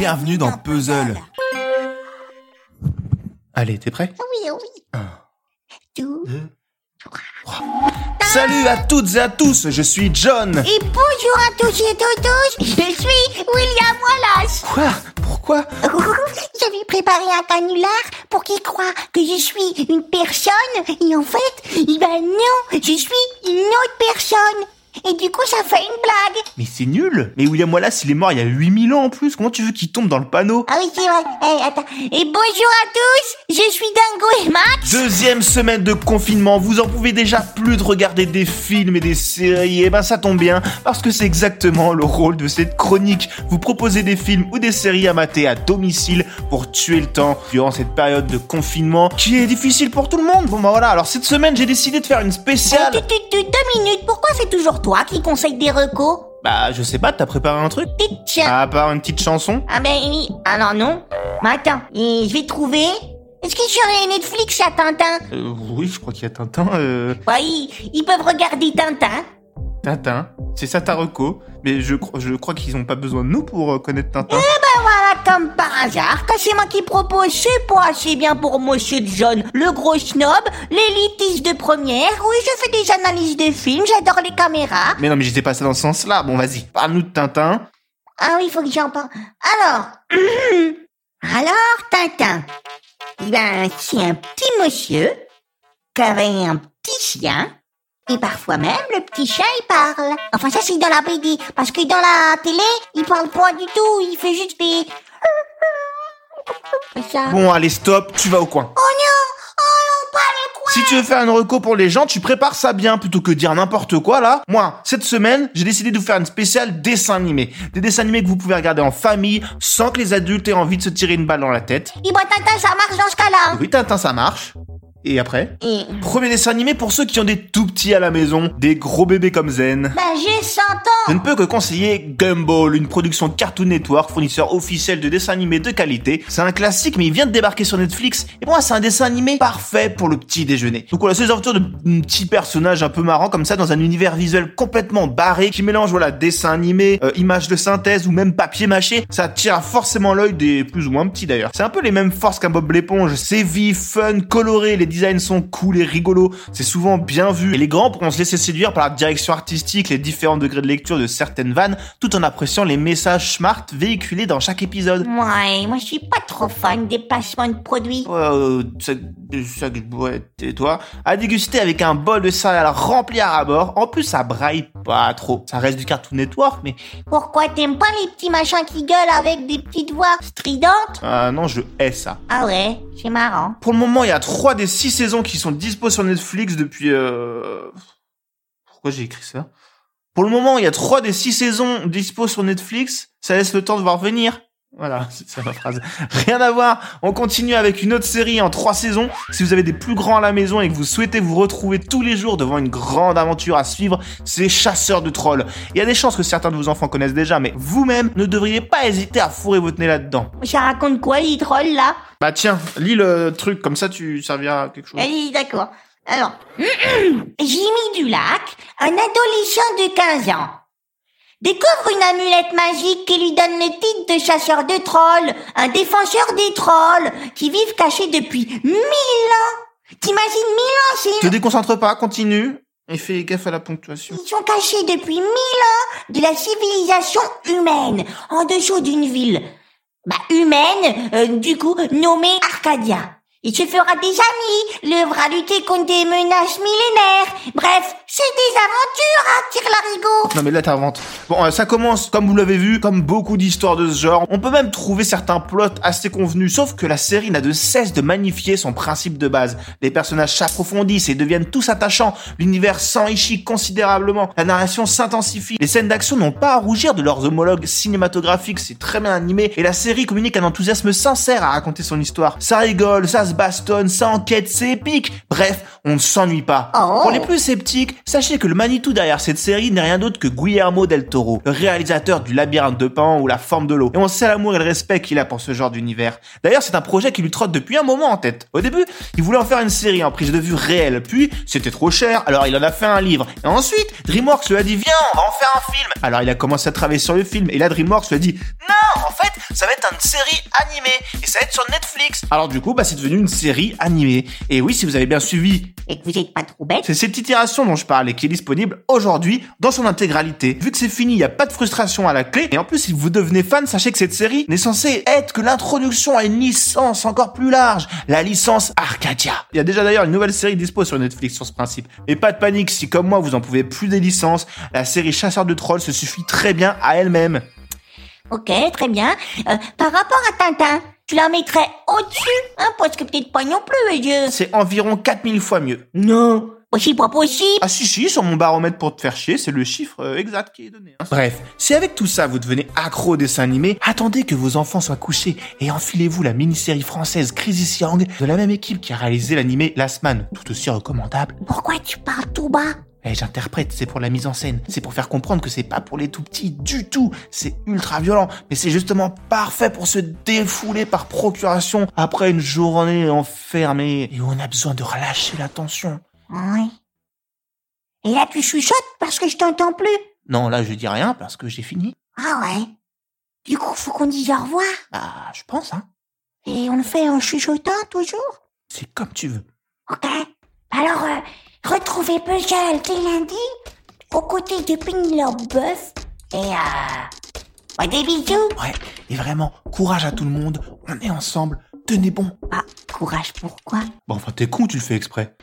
Bienvenue dans Puzzle. Allez, t'es prêt? Oui, oui. Tout. Salut à toutes et à tous, je suis John. Et bonjour à tous et à tous, je suis William Wallace. Quoi? Pourquoi? J'avais préparé un canular pour qu'il croie que je suis une personne et en fait, eh ben non, je suis une autre personne. Et du coup, ça fait une blague. Mais c'est nul Mais William Wallace, il est mort il y a 8000 ans en plus, comment tu veux qu'il tombe dans le panneau? Ah oui, c'est vrai. Eh, attends. Et bonjour à tous, je suis Dingo et Max. Deuxième semaine de confinement, vous en pouvez déjà plus de regarder des films et des séries, et ben ça tombe bien, parce que c'est exactement le rôle de cette chronique. Vous proposez des films ou des séries à mater à domicile pour tuer le temps durant cette période de confinement qui est difficile pour tout le monde. Bon bah voilà, alors cette semaine j'ai décidé de faire une spéciale... Tu, tu, tu, deux minutes, pourquoi c'est toujours toi qui conseille des recos Bah je sais pas, t'as préparé un truc Tiens. À part une petite chanson Ah ben oui. Alors non. Mais attends, et je vais trouver. Est-ce que sur les Netflix il y a Tintin euh, Oui, je crois qu'il y a Tintin. Euh... Ouais, ils, peuvent regarder Tintin. Tintin, c'est ça ta reco, mais je, cro- je crois qu'ils ont pas besoin de nous pour euh, connaître Tintin. Ben voilà, comme par hasard, que c'est moi qui propose, c'est pas assez bien pour Monsieur John, le gros snob, l'élitiste de première. Oui, je fais des analyses de films, j'adore les caméras. Mais non, mais j'étais pas ça dans ce sens-là. Bon, vas-y, parle-nous de Tintin. Ah oui, il faut que j'en parle. Alors, alors Tintin. Eh ben, c'est un petit monsieur qui avait un petit chien. Et parfois même, le petit chien, il parle. Enfin, ça, c'est dans la BD. Parce que dans la télé, il parle pas du tout. Il fait juste des... Ça. Bon, allez, stop, tu vas au coin. Oh non Oh non, pas le coin Si tu veux faire une reco pour les gens, tu prépares ça bien plutôt que dire n'importe quoi là. Moi, cette semaine, j'ai décidé de vous faire une spéciale dessin animé. Des dessins animés que vous pouvez regarder en famille sans que les adultes aient envie de se tirer une balle dans la tête. Et bah, Tintin, ça marche dans ce cas-là. Oui, Tintin, ça marche. Et après Et... Premier dessin animé pour ceux qui ont des tout petits à la maison, des gros bébés comme Zen. Ben, j'ai 100 Je ans ne peux que conseiller Gumball, une production Cartoon Network, fournisseur officiel de dessins animés de qualité. C'est un classique, mais il vient de débarquer sur Netflix. Et pour moi, c'est un dessin animé parfait pour le petit déjeuner. Donc voilà, c'est les aventures de petits personnages un peu marrants comme ça dans un univers visuel complètement barré qui mélange voilà dessin animé, euh, images de synthèse ou même papier mâché. Ça tire forcément l'œil des plus ou moins petits d'ailleurs. C'est un peu les mêmes forces qu'un Bob l'éponge. C'est vif, fun, coloré, les designs sont cool et rigolos. C'est souvent bien vu. Et les grands pourront se laisser séduire par la direction artistique, les différents degrés de lecture de certaines vannes, tout en appréciant les messages smart véhiculés dans chaque épisode. Ouais, moi, je suis pas trop fan des placements de produits. Euh, ça, ça que je bois, et toi, à déguster avec un bol de céréales rempli à rabord. En plus, ça braille pas trop. Ça reste du Cartoon Network, mais Pourquoi t'aimes pas les petits machins qui gueulent avec des petites voix stridentes? Ah non, je hais ça. Ah ouais, c'est marrant. Pour le moment, il y a trois des six saisons qui sont dispo sur Netflix depuis. Euh... Pourquoi j'ai écrit ça? Pour le moment, il y a trois des six saisons dispo sur Netflix. Ça laisse le temps de voir venir. Voilà, c'est ça ma phrase. Rien à voir. On continue avec une autre série en trois saisons. Si vous avez des plus grands à la maison et que vous souhaitez vous retrouver tous les jours devant une grande aventure à suivre, c'est Chasseurs de trolls. Il y a des chances que certains de vos enfants connaissent déjà, mais vous-même ne devriez pas hésiter à fourrer votre nez là-dedans. Ça raconte quoi, les trolls, là? Bah tiens, lis le truc, comme ça tu serviras à quelque chose. Allez, d'accord. Alors, Jimmy Dulac, un adolescent de 15 ans, découvre une amulette magique qui lui donne le titre de chasseur de trolls, un défenseur des trolls, qui vivent cachés depuis mille ans. T'imagines mille ans, c'est Te déconcentre pas, continue. Et fais gaffe à la ponctuation. Ils sont cachés depuis mille ans de la civilisation humaine, en dessous d'une ville. Bah, humaine, euh, du coup, nommée Arcadia. Il se fera des amis, l'œuvre à lutter contre des menaces millénaires. Bref, c'est des aventures à tire larigot. Non mais là t'inventes. Bon, euh, ça commence, comme vous l'avez vu, comme beaucoup d'histoires de ce genre. On peut même trouver certains plots assez convenus, sauf que la série n'a de cesse de magnifier son principe de base. Les personnages s'approfondissent et deviennent tous attachants. L'univers s'enrichit considérablement. La narration s'intensifie. Les scènes d'action n'ont pas à rougir de leurs homologues cinématographiques. C'est très bien animé et la série communique un enthousiasme sincère à raconter son histoire. Ça rigole, ça se bastonne, ça enquête, c'est épique. Bref, on ne s'ennuie pas. Oh. Pour les plus sceptiques, sachez que le Manitou derrière cette série n'est rien d'autre que Guillermo del Toro, le réalisateur du Labyrinthe de Pan ou La Forme de l'eau. Et on sait l'amour et le respect qu'il a pour ce genre d'univers. D'ailleurs, c'est un projet qui lui trotte depuis un moment en tête. Au début, il voulait en faire une série en prise de vue réelle, puis c'était trop cher, alors il en a fait un livre. Et ensuite, DreamWorks lui a dit viens, on va en faire un film. Alors il a commencé à travailler sur le film, et là DreamWorks lui a dit non, en fait, ça va être une série animée, et ça va être sur Netflix. Alors du coup, bah c'est devenu une série animée. Et oui, si vous avez bien suivi Et que vous êtes pas trop bête c'est cette itération dont je parle et qui est disponible aujourd'hui dans son intégralité. Vu que c'est fini, il n'y a pas de frustration à la clé. Et en plus, si vous devenez fan, sachez que cette série n'est censée être que l'introduction à une licence encore plus large. La licence Arcadia. Il y a déjà d'ailleurs une nouvelle série dispo sur Netflix sur ce principe. Mais pas de panique, si comme moi vous en pouvez plus des licences, la série Chasseur de Trolls se suffit très bien à elle-même. Ok, très bien. Euh, par rapport à Tintin, tu la mettrais au-dessus Hein, parce que peut-être pas non plus, les yeux. C'est environ 4000 fois mieux. Non. C'est pas possible. Ah si si, sur mon baromètre pour te faire chier, c'est le chiffre euh, exact qui est donné. hein. Bref, si avec tout ça vous devenez accro au dessin animé, attendez que vos enfants soient couchés et enfilez-vous la mini-série française Crisis Young de la même équipe qui a réalisé l'animé Last Man, tout aussi recommandable. Pourquoi tu parles tout bas? Eh, j'interprète, c'est pour la mise en scène, c'est pour faire comprendre que c'est pas pour les tout petits du tout, c'est ultra violent, mais c'est justement parfait pour se défouler par procuration après une journée enfermée et où on a besoin de relâcher la tension. Ouais. Et là, tu chuchotes parce que je t'entends plus. Non, là je dis rien parce que j'ai fini. Ah ouais. Du coup, faut qu'on dise au revoir. Bah, je pense, hein. Et on le fait en chuchotant toujours? C'est comme tu veux. Ok. Alors, euh, retrouvez Puzzle dès lundi aux côtés de Penelope Buff. Et euh... des bisous. Ouais, et vraiment, courage à tout le monde, on est ensemble, tenez bon. Ah, courage pourquoi? Bon, enfin, t'es con, tu le fais exprès.